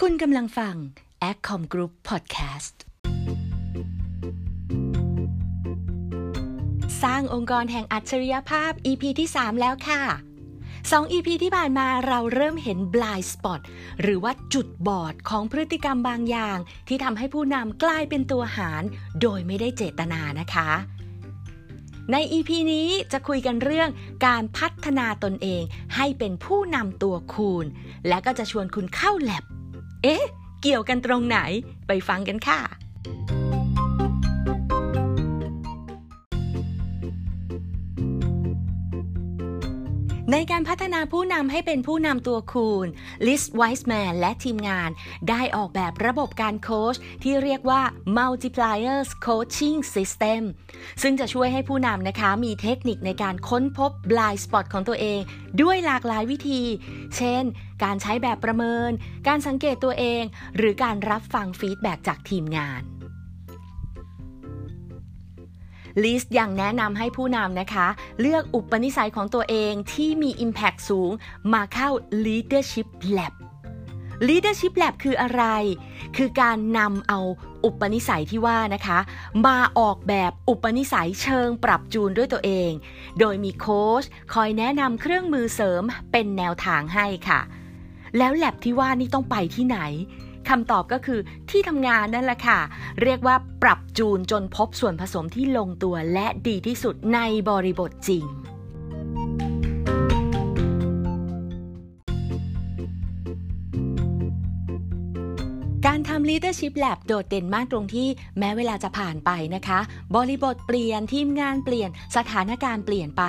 คุณกำลังฟัง a c c o m Group Podcast สร้างองค์กรแห่งอัจฉริยภาพ EP ที่ 3 แล้วค่ะ 2 EP ที่ผ่านมาเราเริ่มเห็น blind spot หรือว่าจุดบอดของพฤติกรรมบางอย่าง ที่ทำให้ผู้นำกลายเป็นตัวหาร โดยไม่ได้เจตนานะคะ ใน EP นี้จะคุยกันเรื่องการพัฒนาตนเองให้เป็นผู้นำตัวคูณ และก็จะชวนคุณเข้าแลบ เอ๊ะ เกี่ยวกันตรงไหน ไปฟังกันค่ะ ในการพัฒนาผู้นำให้เป็นผู้นำตัวคูณ ลิสไวส์แมนและทีมงาน ได้ออกแบบระบบการโค้ชที่เรียกว่า Multipliers Coaching System ซึ่งจะช่วยให้ผู้นำนะคะ มีเทคนิคในการค้นพบ blind spot ของตัวเอง ด้วยหลากหลายวิธี เช่น การใช้แบบประเมิน การสังเกตตัวเอง หรือการรับฟังฟีดแบ็จากทีมงาน ลิสยังแนะนำให้ผู้นำนะคะ เลือกอุปนิสัยของตัวเองที่มี Impact สูง มาเข้า Leadership Lab Leadership Lab คืออะไร คือการนำเอาอุปนิสัยที่ว่านะคะ มาออกแบบอุปนิสัยเชิงปรับจูนด้วยตัวเอง โดยมีโค้ชคอยแนะนำเครื่องมือเสริมเป็นแนวทางให้ค่ะ แล้วแลบที่ว่านี่ต้องไปที่ไหน คำตอบก็คือที่ทำงานนั่นแหละค่ะ เรียกว่าปรับจูนจนพบส่วนผสมที่ลงตัวและดีที่สุดในบริบทจริงการทำ Leadership Lab โดดเด่นมากตรงที่แม้เวลาจะผ่านไปนะคะ บริบทเปลี่ยนทีมงานเปลี่ยนสถานการณ์เปลี่ยนไป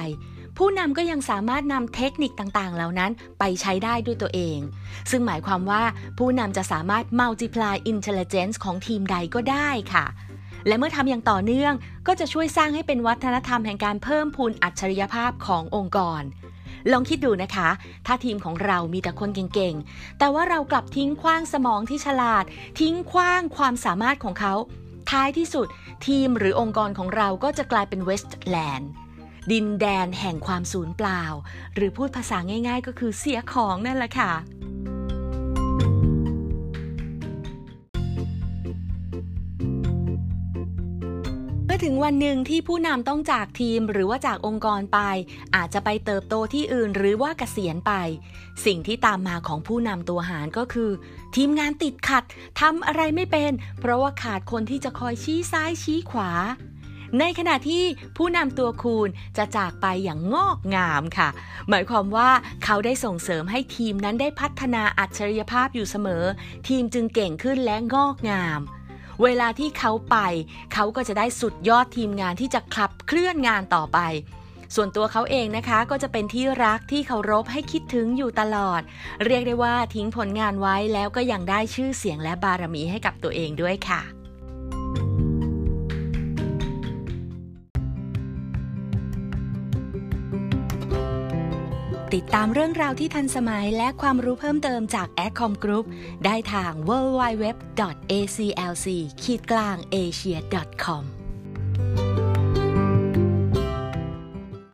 ผู้นำก็ยังสามารถนำเทคนิคต่างๆ เหล่านั้นไปใช้ได้ด้วยตัวเอง ซึ่งหมายความว่าผู้นำจะสามารถ multiply intelligence ของทีมใดก็ได้ค่ะ และเมื่อทำอย่างต่อเนื่องก็จะช่วยสร้างให้เป็นวัฒนธรรมแห่งการเพิ่มพูนอัจฉริยภาพขององค์กร ลองคิดดูนะคะ ถ้าทีมของเรามีแต่คนเก่งๆ แต่ว่าเรากลับทิ้งขว้างสมองที่ฉลาด ทิ้งขว้างความสามารถของเขา ท้ายที่สุด ทีมหรือองค์กรของเราก็จะกลายเป็นเวสต์แลนด์ ดินแดนแห่งความสูญเปล่า หรือพูดภาษาง่าย ๆ ก็คือเสียของนั่นแหละค่ะเมื่อถึงวันหนึ่งที่ผู้นำต้องจากทีมหรือว่าจากองค์กรไป อาจจะไปเติบโตที่อื่นหรือว่าเกษียณไป สิ่งที่ตามมาของผู้นำตัวหารก็คือ ทีมงานติดขัดทำอะไรไม่เป็น เพราะว่าขาดคนที่จะคอยชี้ซ้ายชี้ขวา ในขณะที่ผู้นำตัวคูณจะจากไปอย่างงอกงามค่ะ หมายความว่าเขาได้ส่งเสริมให้ทีมนั้นได้พัฒนาอัจฉริยภาพอยู่เสมอ ทีมจึงเก่งขึ้นและงอกงาม เวลาที่เขาไป เขาก็จะได้สุดยอดทีมงานที่จะขับเคลื่อนงานต่อไปส่วนตัวเขาเองนะคะก็จะเป็นที่รักที่เคารพให้คิดถึงอยู่ตลอด เรียกได้ว่าทิ้งผลงานไว้แล้วก็ยังได้ชื่อเสียงและบารมีให้กับตัวเองด้วยค่ะ ติดตามเรื่องราวที่ทันสมัยและความรู้เพิ่มเติมจาก a c o m Group ได้ทาง www.aclc-asia.com